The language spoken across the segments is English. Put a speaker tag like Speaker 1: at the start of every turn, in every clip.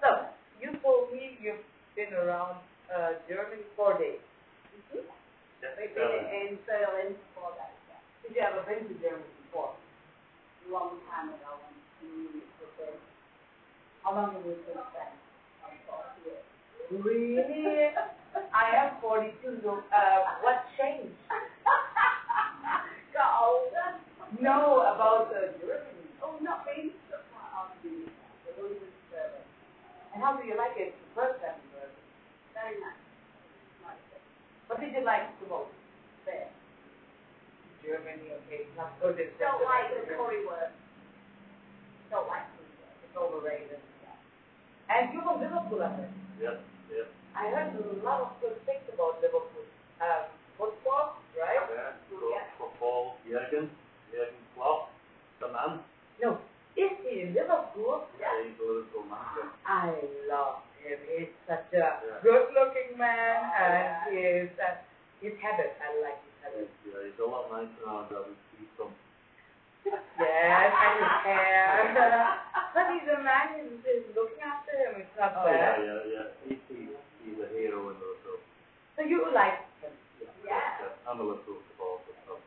Speaker 1: so, you told me you've been around uh, Germany four days.
Speaker 2: Uh,
Speaker 3: been in Berlin for that.
Speaker 1: Did you ever been to Germany before?
Speaker 3: Long time ago when we were there. How long have we been there? About forty years.
Speaker 1: Really? I am 42, so uh, what changed?
Speaker 3: Got older.
Speaker 1: No, about uh, Germany.
Speaker 3: Oh, not been so quite often. But we was Berlin.
Speaker 1: And how do you like it first time?
Speaker 3: Very nice. Like it.
Speaker 1: What did you like the most?
Speaker 3: There.
Speaker 1: Germany, okay, not good. It's
Speaker 3: Don't like the
Speaker 1: Germany.
Speaker 3: curry. Don't like currywurst.
Speaker 1: It's overrated. And you're from Liverpool, I heard.
Speaker 2: yes, yes.
Speaker 1: I heard a lot of good things about Liverpool. Um, football, right?
Speaker 2: Yeah, good football. Jürgen, Jürgen Klopp, the man.
Speaker 1: No, is he in Liverpool?
Speaker 2: Yeah, he's a Liverpool manager.
Speaker 1: I love him. He's such a
Speaker 2: Yeah.
Speaker 1: good-looking man, and his uh, his habits. I like his habits.
Speaker 2: He's, yeah, he's a lot nicer now his feet from.
Speaker 1: Yes, and his hair. but he's a man. He's looking after him. It's not
Speaker 2: Oh, yeah,
Speaker 1: bad.
Speaker 2: yeah, yeah. He's, he's, he's a hero in Liverpool.
Speaker 1: So you like him.
Speaker 3: Yeah.
Speaker 2: I'm a Liverpool supporter, so.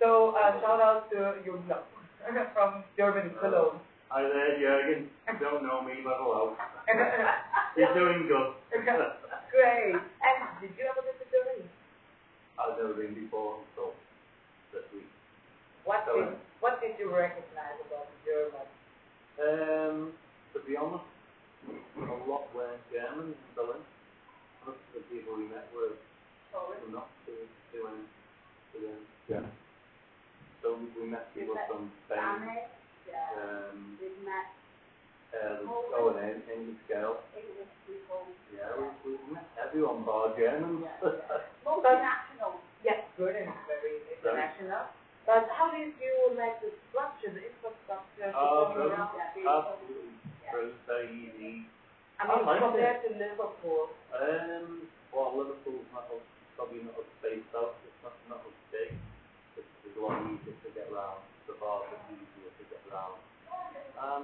Speaker 1: So uh, shout out to you from Germany, Cologne.
Speaker 2: Hi there, Jürgen. Don't know me, but hello. You're doing good.
Speaker 1: Great. And did you ever visit Germany?
Speaker 2: I've never been before, so this week.
Speaker 1: What
Speaker 2: So-
Speaker 1: did what did you recognize about the German?
Speaker 2: Um, to be honest, a lot were German in Berlin. Most of the people we met were, were not too, too, um, too, um, yeah. So we met people from Spain, Um,
Speaker 3: We've met
Speaker 2: uh, oh, an Eng- English girl. Yeah, we, we met everyone bar Germans.
Speaker 3: Multinational.
Speaker 1: Yes, Berlin is very international. But how did you like the structure, the infrastructure,
Speaker 2: Oh,
Speaker 1: going
Speaker 2: good.
Speaker 1: around?
Speaker 2: Absolutely. Very, very easy.
Speaker 1: I mean,
Speaker 2: I like
Speaker 1: compared to Liverpool.
Speaker 2: Um, well, Liverpool's not as, probably not as spaced out. It's not, not as big. It's, it's a lot easier to get around. The bars are easier to get around. Um,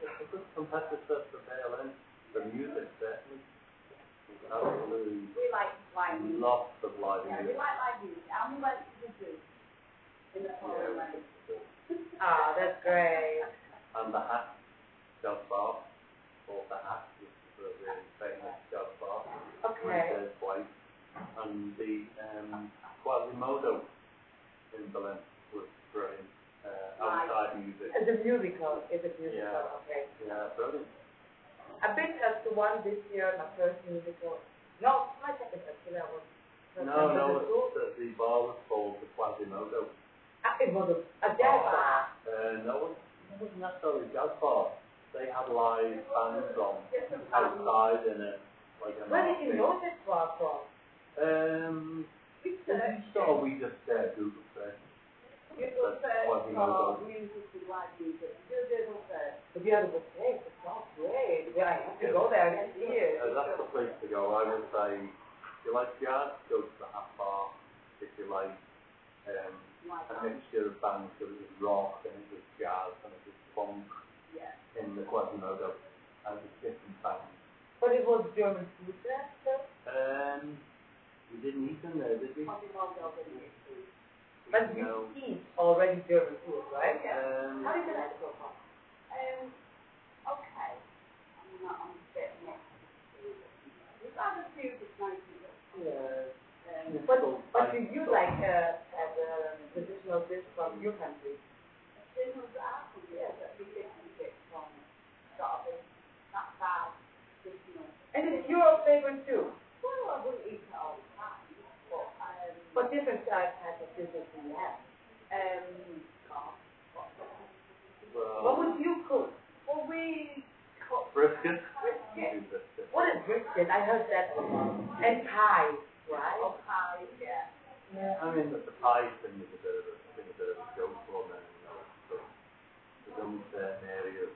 Speaker 2: it's a good competitor for Berlin. The music, certainly. It's absolutely
Speaker 3: We like live music.
Speaker 2: lots of live
Speaker 3: Yeah, we like live music. Went to the zoo in the following
Speaker 2: Yeah.
Speaker 1: Ah, that's great.
Speaker 2: and the hat, jazz bar, or the hat, which is a really famous jazz bar.
Speaker 1: Okay.
Speaker 2: twice. And the um, Quasimodo in Berlin was brilliant. Uh, outside music.
Speaker 1: It's a musical. It's a musical.
Speaker 2: Yeah.
Speaker 1: Okay.
Speaker 2: Yeah, brilliant.
Speaker 1: I've been uh, to one this year, my first musical. No, my second actually. I was.
Speaker 2: No, no, it's, the, the bar was called the Quasimodo.
Speaker 1: Uh, it was a, a jazz bar.
Speaker 2: Uh, no, it wasn't necessarily jazz bar. They had live bands on outside in a like
Speaker 1: Where did you know this bar from?
Speaker 2: Um, so we just uh, Google search.
Speaker 3: You go first
Speaker 2: Quasimodo.
Speaker 3: for music and live music. You do first.
Speaker 1: The beautiful place. It sounds great. Yeah, I have to go there and see it.
Speaker 2: Uh, that's the place to go. I would say, if you like jazz, go to the Hat Bar. If you like um,
Speaker 3: Like
Speaker 2: a mixture of bands, so it was rock and it was jazz and it was funk
Speaker 3: Yeah.
Speaker 2: in the Quasimodo, and it was different bands.
Speaker 1: But it was German food there, so.
Speaker 2: Um, you didn't eat in there, did you?
Speaker 3: Quasimodo in it.
Speaker 1: But you
Speaker 2: No.
Speaker 1: eat already German food, right?
Speaker 2: Um,
Speaker 1: How did you like so far?
Speaker 3: Um, okay. I'm not on a bit mixed. We've had good
Speaker 2: yeah.
Speaker 3: Um,
Speaker 1: What, what do you like uh, as a traditional dish from your country?
Speaker 3: This was yeah, but we did from sort of bad.
Speaker 1: And it's your favorite too.
Speaker 3: Well, I wouldn't eat it all the time, but um,
Speaker 1: What different uh, type of dishes do you have?
Speaker 3: um, God, what,
Speaker 1: What would you cook?
Speaker 3: well, we cook
Speaker 2: brisket.
Speaker 3: brisket,
Speaker 2: brisket.
Speaker 1: What is brisket? I heard that before. And pie, right?
Speaker 3: or pie,
Speaker 2: Yeah, I mean, the, the pie thing is a bit of a, I a bit of a joke for men, you know, so there's only certain areas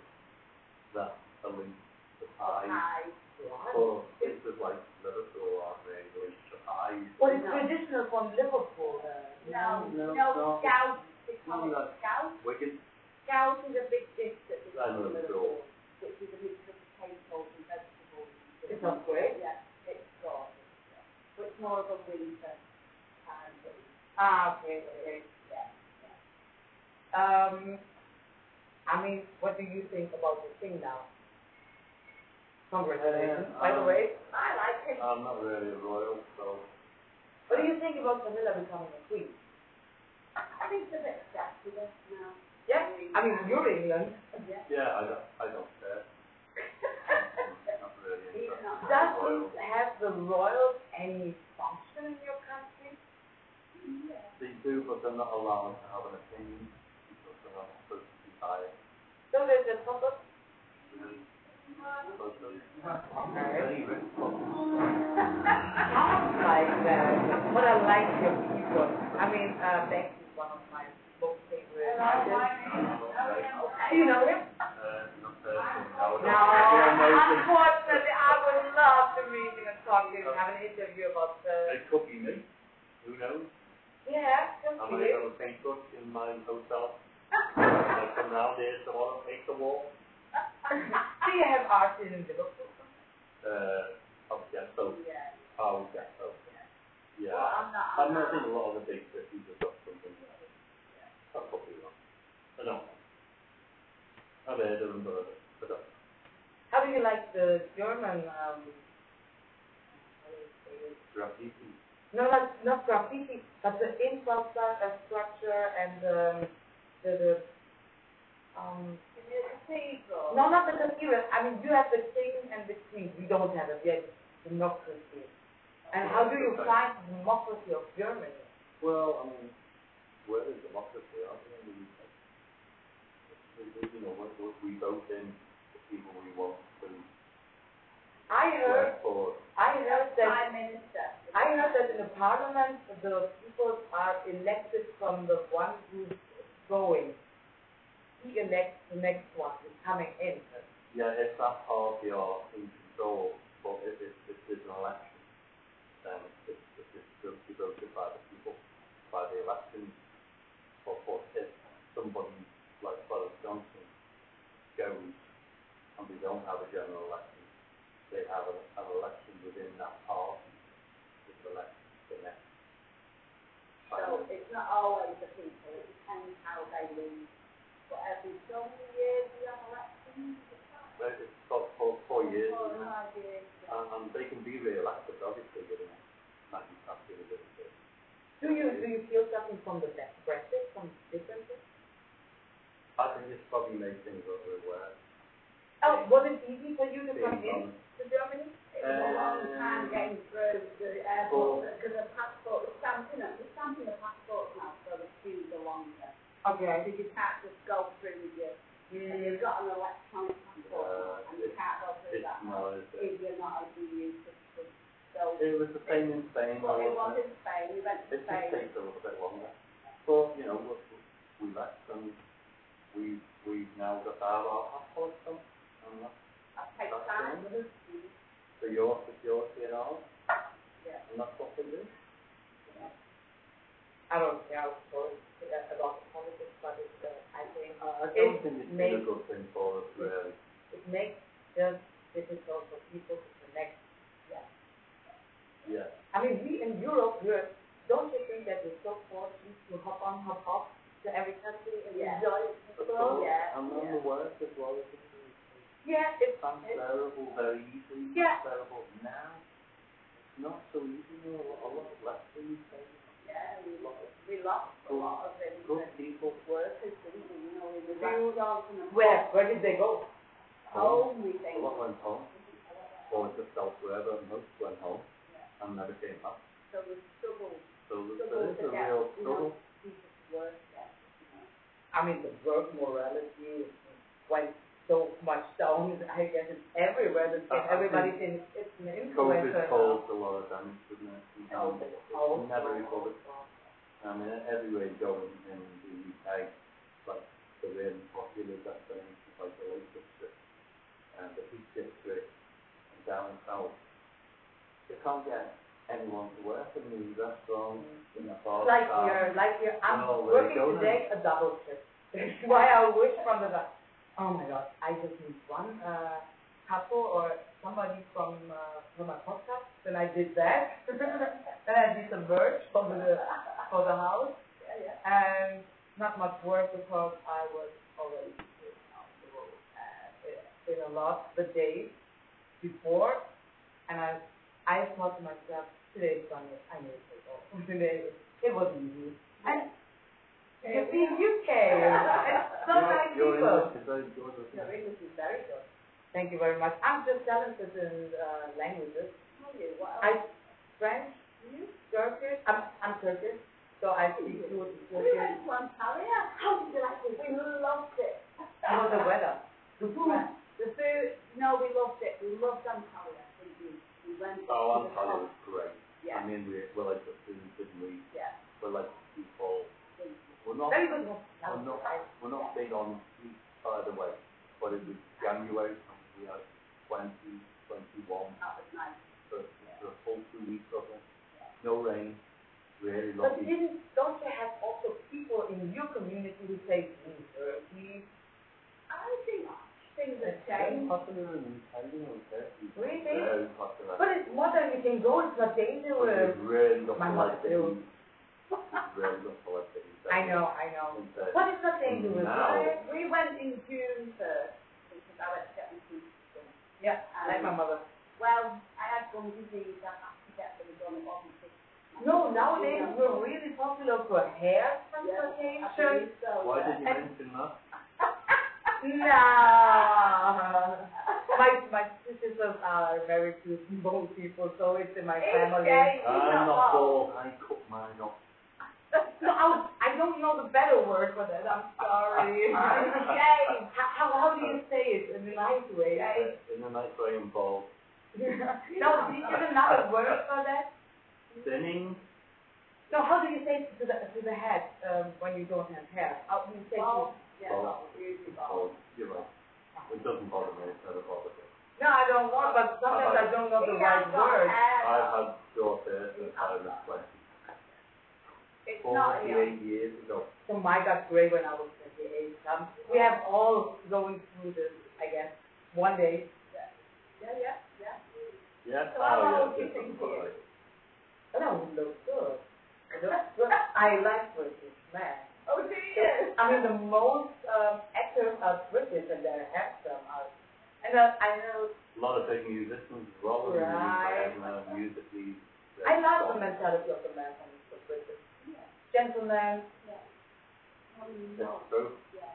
Speaker 2: that are linked to pie.
Speaker 3: Hi.
Speaker 2: But places like Liverpool aren't really linked to.
Speaker 1: Well, it's traditional from Liverpool. Uh,
Speaker 3: No,
Speaker 2: No,
Speaker 3: no,
Speaker 2: no.
Speaker 3: Scouse, they call
Speaker 2: No,
Speaker 3: it
Speaker 2: that's-
Speaker 3: Scouse.
Speaker 2: Wigan,
Speaker 3: Scouse is a big dish that they
Speaker 2: I
Speaker 3: call
Speaker 2: know,
Speaker 3: Liverpool, which is a mix of potatoes and vegetables.
Speaker 1: It sounds great.
Speaker 3: Yeah, it's gorgeous. yeah. But it's more of a winter time thing.
Speaker 1: Ah, okay, okay.
Speaker 3: Yeah.
Speaker 1: Um, I mean, what do you think about the thing now? Congratulations,
Speaker 2: Yeah,
Speaker 1: by the
Speaker 2: um,
Speaker 1: way.
Speaker 3: I like it.
Speaker 2: I'm not really a royal, so
Speaker 1: What do you think about Camilla becoming a queen?
Speaker 3: I think it's a bit accepted now.
Speaker 1: Yeah, I mean, you're England.
Speaker 3: Yeah.
Speaker 2: yeah, I don't, I don't care. I'm not really
Speaker 3: He's
Speaker 2: interested
Speaker 3: not.
Speaker 2: royal.
Speaker 1: have the royals any function in your country?
Speaker 3: Yeah.
Speaker 2: They do, but they're not allowed to have an opinion because they're not supposed to be biased.
Speaker 1: So there's a puppet.
Speaker 2: Really. Supposed to.
Speaker 1: Okay.
Speaker 2: Very rich puppet.
Speaker 1: Sounds like that. But I like your people. I mean, uh, Beck is one of my most favorite artists. Do you know him?
Speaker 2: No.
Speaker 1: Unfortunately, I would love to meet him and talk to him, and have an interview about the.
Speaker 2: Could be me. Who knows?
Speaker 1: Yeah,
Speaker 2: I
Speaker 1: just
Speaker 2: might have a paintbrush in my hotel. I come round here tomorrow, paint the wall.
Speaker 1: Do you have art in Liverpool?
Speaker 2: Uh, oh, ghetto.
Speaker 3: Yeah.
Speaker 2: Oh, ghetto. Yeah.
Speaker 3: Well, I'm not,
Speaker 2: I'm not
Speaker 3: not.
Speaker 2: a lot of the big cities have got something like that. I could be wrong. I know. I've heard of them, but I don't.
Speaker 1: How do you like the German, um, how do you say it?
Speaker 2: Graffiti.
Speaker 1: No, not, not graffiti, but the infrastructure and um, the, the, um,
Speaker 3: In the cathedral.
Speaker 1: No, not the cathedral. I mean, you have the king and the queen. We don't have it yet. Democracy. And how do you find democracy of Germany?
Speaker 2: Well, I mean, we're democracy, aren't we, in the UK? We, we, you know, we, we- we vote in the people we want to
Speaker 1: I heard,
Speaker 2: for.
Speaker 1: I heard that,
Speaker 3: Prime Minister.
Speaker 1: I heard that in the parliament, the people are elected from the one who's going. He elects the next one who's coming in.
Speaker 2: Yeah, if that party are in control, but if it's, if there's an election, then it's, it's, it's to be voted by the people, by the elections. But, but if somebody like Boris Johnson goes and we don't have a general election, they have a, an election within that party, to elect the next. prime
Speaker 3: So
Speaker 2: minister.
Speaker 3: it's not always the people, it depends how they lose. But every so many years we have elections.
Speaker 2: Well, It's got four, four years,
Speaker 3: Four
Speaker 2: isn't
Speaker 3: or
Speaker 2: it?
Speaker 3: five years.
Speaker 2: And, and they can be re-elected, obviously, within ninety, after the visit.
Speaker 1: Do you, do you feel something from the Bre- Brexit, some differences?
Speaker 2: I think it's probably made things a little worse.
Speaker 1: Oh, was it easy for you to come
Speaker 2: Being
Speaker 1: in
Speaker 2: honest.
Speaker 1: to Germany?
Speaker 3: It was a long
Speaker 2: Um,
Speaker 3: time getting through the airport, because the passport, the stamping, the stamping the passport now, so the queues are longer.
Speaker 1: Okay.
Speaker 3: Because you can't just go through with your, and hmm. you've got an electronic passport now, and you can't go through
Speaker 2: It's
Speaker 3: that
Speaker 2: not, it?
Speaker 3: if you're not a EU citizen. So,
Speaker 2: It was the same in Spain,
Speaker 3: but it was in Spain, we went to
Speaker 2: It just
Speaker 3: Spain.
Speaker 2: takes a little bit longer. But, you know, we, we left and we, we've now got our, our passports done. And that's
Speaker 3: That takes
Speaker 2: That's
Speaker 3: time.
Speaker 2: it. for your security and all.
Speaker 3: Yeah.
Speaker 2: And that's what they do.
Speaker 1: I don't know for, uh, about the politics, but it's, uh, I think,
Speaker 2: I, I
Speaker 1: It
Speaker 2: don't think it's
Speaker 1: makes-
Speaker 2: a thing for us, really.
Speaker 1: it makes just difficult for people to connect.
Speaker 2: Yeah. Yeah.
Speaker 1: I mean, we in Europe, we're, don't you think that we're so fortunate to hop on, hop off to every country and
Speaker 3: Yeah.
Speaker 1: enjoy it?
Speaker 2: Of
Speaker 1: so?
Speaker 2: course.
Speaker 3: yeah,
Speaker 2: And then
Speaker 3: yeah.
Speaker 2: the work as well, is it's
Speaker 1: Yeah, it's, it's,
Speaker 2: transferable very easily,
Speaker 1: Yeah.
Speaker 2: transferable now. It's not so easy, you know, a lot less than you say.
Speaker 3: Yeah, we
Speaker 2: A lot of
Speaker 3: we lost a lot of them,
Speaker 2: good people.
Speaker 3: workers, didn't we, you know, we
Speaker 1: Do
Speaker 3: were
Speaker 1: you-
Speaker 3: back from the
Speaker 1: where, where did they go?
Speaker 3: home, we think.
Speaker 2: lot went home, or just elsewhere, but most went home and never came back.
Speaker 3: So we struggled,
Speaker 2: So there
Speaker 3: struggled
Speaker 2: is
Speaker 3: to
Speaker 2: a real
Speaker 3: you
Speaker 2: struggle.
Speaker 3: people to work there. you know.
Speaker 1: I mean, the work morality went so much down, I guess it's everywhere, that
Speaker 2: I- I
Speaker 1: everybody's in, it's an
Speaker 2: COVID caused a lot of damage, didn't it? And
Speaker 1: oh,
Speaker 2: Never
Speaker 1: oh,
Speaker 2: recovered. I mean, everywhere you go in, in the UK, like the really popular destinations like the Lake and the Peak District and down south. You can't get anyone to work in the restaurants, in the bars.
Speaker 1: Like
Speaker 2: bars.
Speaker 1: here, like here, I'm
Speaker 2: Well, there you
Speaker 1: working today a double shift. That's why I wish from the, oh my god, I just need one, uh, couple or somebody from, uh, from my podcast, then I did that. Then I did some merch for the, for the house,
Speaker 3: Yeah, yeah.
Speaker 1: and not much work because I was already on the road, uh, in a lot the days before, and I, I thought to myself, today today's Sunday, I need to take off. Today, it wasn't easy. And you see, you came, and so
Speaker 2: Your-
Speaker 1: nice
Speaker 2: your
Speaker 1: people.
Speaker 2: English is very good,
Speaker 1: Your? English is very good. Thank you very much. I'm just talented in uh, languages.
Speaker 3: Oh, yeah, wow.
Speaker 1: I French, Turkish. I'm I'm Turkish, so I speak fluent in
Speaker 3: We went to Antalya. How did you like it? We loved it.
Speaker 1: How was the weather?
Speaker 3: The food, the food, no, we loved it. We loved Antalya. We, we, we went.
Speaker 2: Oh,
Speaker 3: to the
Speaker 2: Antalya was great.
Speaker 3: Yeah,
Speaker 2: I mean, we, we're like the food, didn't we?
Speaker 3: yeah.
Speaker 2: We're like people, we're not,
Speaker 1: Very good.
Speaker 2: we're not, we're not big on heat, by the way, but it was January and we had twenty, twenty-one
Speaker 3: That was nice.
Speaker 2: for, for a full two weeks of it. No rain, really
Speaker 1: But didn't don't you have also people in your community who say "Mm, Turkey?
Speaker 3: I think things have
Speaker 2: Very
Speaker 3: changed.
Speaker 2: popular in Italy and Turkey.
Speaker 1: Really?
Speaker 2: Very popular.
Speaker 1: But it's modern. You can go. It's not dangerous.
Speaker 2: it's really not
Speaker 1: My mother too.
Speaker 2: really not for like the heat.
Speaker 1: I know. I know.
Speaker 2: Uh,
Speaker 1: But it's not dangerous.
Speaker 2: Now-
Speaker 1: right?
Speaker 3: We went in June first, because I went to get my teeth done.
Speaker 1: Yeah, like my mother.
Speaker 3: Well, I had gum disease, I had to get them done, it wasn't fit.
Speaker 1: No, nowadays we're really popular for hair transplantation.
Speaker 3: believe so,
Speaker 2: Why did you mention that?
Speaker 1: No. My my sisters are very cute bald people, so it's in my family.
Speaker 2: I'm
Speaker 3: not
Speaker 2: not
Speaker 3: bald.
Speaker 2: bald, I cut mine off.
Speaker 1: No, I, was- I don't know the better word for that. I'm sorry.
Speaker 3: Gay.
Speaker 1: how, how how do you say it in a nice way?
Speaker 3: Gay.
Speaker 2: In a nice way, I'm bald.
Speaker 1: no, do you have another word for that?
Speaker 2: Thinning,
Speaker 1: No, how do you say to the to the head um, when you don't have hair? How do you say
Speaker 3: Bald,
Speaker 1: to?
Speaker 3: yeah,
Speaker 2: Bald.
Speaker 3: bald, usually
Speaker 2: bald,
Speaker 3: bald.
Speaker 2: you're right. It doesn't bother me, it's never bothered me.
Speaker 1: No, I don't want, but sometimes I don't know the right word.
Speaker 2: I've had short hair since I was twenty,
Speaker 3: It's not, you know,
Speaker 2: forty-eight years ago.
Speaker 1: So mine got gray when I was 28. Um, we have all going through this, I guess, one day.
Speaker 3: yeah, yeah, yeah.
Speaker 2: Yeah?
Speaker 3: So how
Speaker 2: Oh, yeah,
Speaker 3: old
Speaker 1: I would look good. I look good. I like British men.
Speaker 3: Oh, do you?
Speaker 1: I mean, the most um, actors are British and they're handsome. Are, and uh, I know,
Speaker 2: A lot of big musicians as well, in the
Speaker 1: Right.
Speaker 2: UK, and uh, musically.
Speaker 1: I love the mentality of the man from the British. Gentleman.
Speaker 2: It's
Speaker 3: no.
Speaker 2: true.
Speaker 3: Yeah.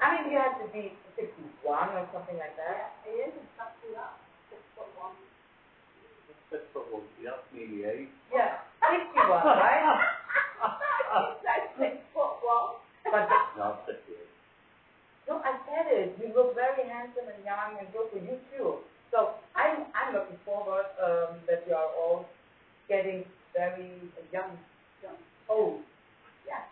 Speaker 1: I mean, you have to be 61 or something like that.
Speaker 3: Yeah, he is exactly that. Six foot one.
Speaker 2: Six foot one, you asked me the age.
Speaker 1: Yeah, 61, right?
Speaker 3: He said six foot one.
Speaker 1: But
Speaker 2: No, sixty-eight.
Speaker 1: No, I said it. You look very handsome and young and beautiful. You too. So I'm I'm looking forward um, that you are all getting very young,
Speaker 3: Young.
Speaker 1: old,
Speaker 3: Yeah,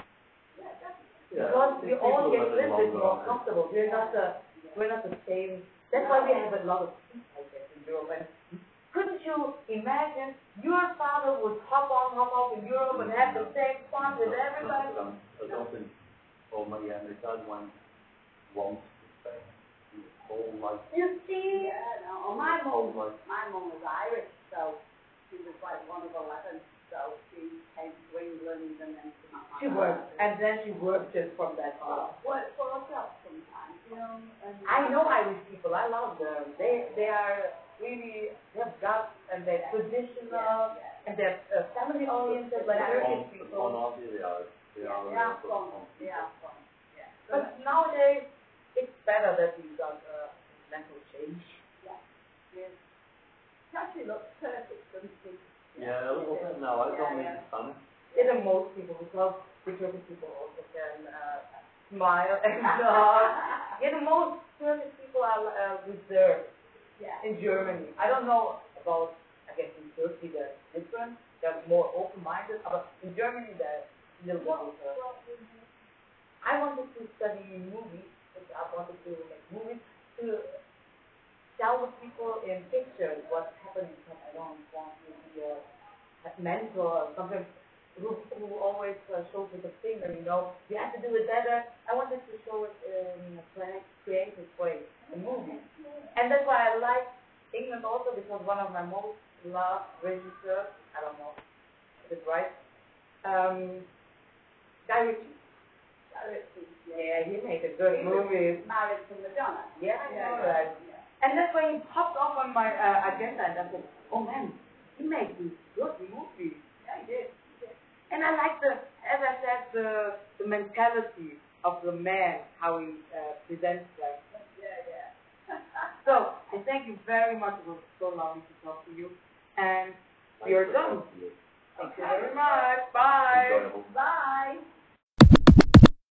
Speaker 3: yeah, definitely.
Speaker 2: Yeah,
Speaker 1: because we all get a
Speaker 2: living
Speaker 1: little bit more comfortable. We're not the we're not the same. That's why we have a lot of peace, I guess, in Europe. And couldn't you imagine your father would hop on, hop off in Europe and have the same fun with everybody?
Speaker 2: I don't oh my, yeah, my dad went once to Spain. His whole life,
Speaker 1: You see?
Speaker 3: Yeah, no, oh, my
Speaker 2: whole
Speaker 3: mum, my mum was Irish, so she was like one of eleven, so she came to England and then she met my
Speaker 1: She worked, and then she worked just from that on.
Speaker 3: Worked for herself sometimes, you know, and.
Speaker 1: I know Irish people. I love them. They they are really have guts and they're traditional
Speaker 3: Yeah, yeah.
Speaker 1: and they're uh, family oriented like
Speaker 2: On,
Speaker 1: Turkish
Speaker 2: on
Speaker 1: people.
Speaker 2: Aussie they are, they
Speaker 3: Yeah,
Speaker 2: are
Speaker 3: they
Speaker 2: real
Speaker 3: are
Speaker 2: good
Speaker 3: fun,
Speaker 2: on
Speaker 3: they are fun, yeah.
Speaker 1: But nowadays it's better that we got uh, mental change.
Speaker 3: Yeah. She actually looks perfect, doesn't she?
Speaker 2: Yeah, a little bit now, I don't
Speaker 3: Yeah,
Speaker 2: mean Spanish.
Speaker 1: Yeah, the most people because the Turkish people also can uh, smile and laugh. Yeah, the most Turkish people are uh, reserved
Speaker 3: Yeah.
Speaker 1: in Germany. I don't know about, I guess in Turkey they're different. They're more open-minded. But in Germany they're a little bit her. I wanted to study movies, I wanted to make movies, to tell the people in pictures what's happening, because I don't want to be a mentor or something who, who always uh, shows with a finger, you know, you have to do it better. I wanted to show it in a creative way, in movies. And that's why I like England also, because one of my most loved regisseurs, I don't know if it's right, um, Guy Ritchie. Yeah, he made a good movie.
Speaker 3: Married to Madonna.
Speaker 1: Yeah, I know that. And that's why he popped up on my uh, agenda, and I said, oh man, he makes these good movies.
Speaker 3: Yeah, he did.
Speaker 1: And I like the, as I said, the the mentality of the man, how he uh, presents them.
Speaker 3: Yeah, yeah.
Speaker 1: So, I thank you very much. It was so lovely to talk to you. And we are done.
Speaker 2: Thank you.
Speaker 1: Thank you very much. Bye. Bye.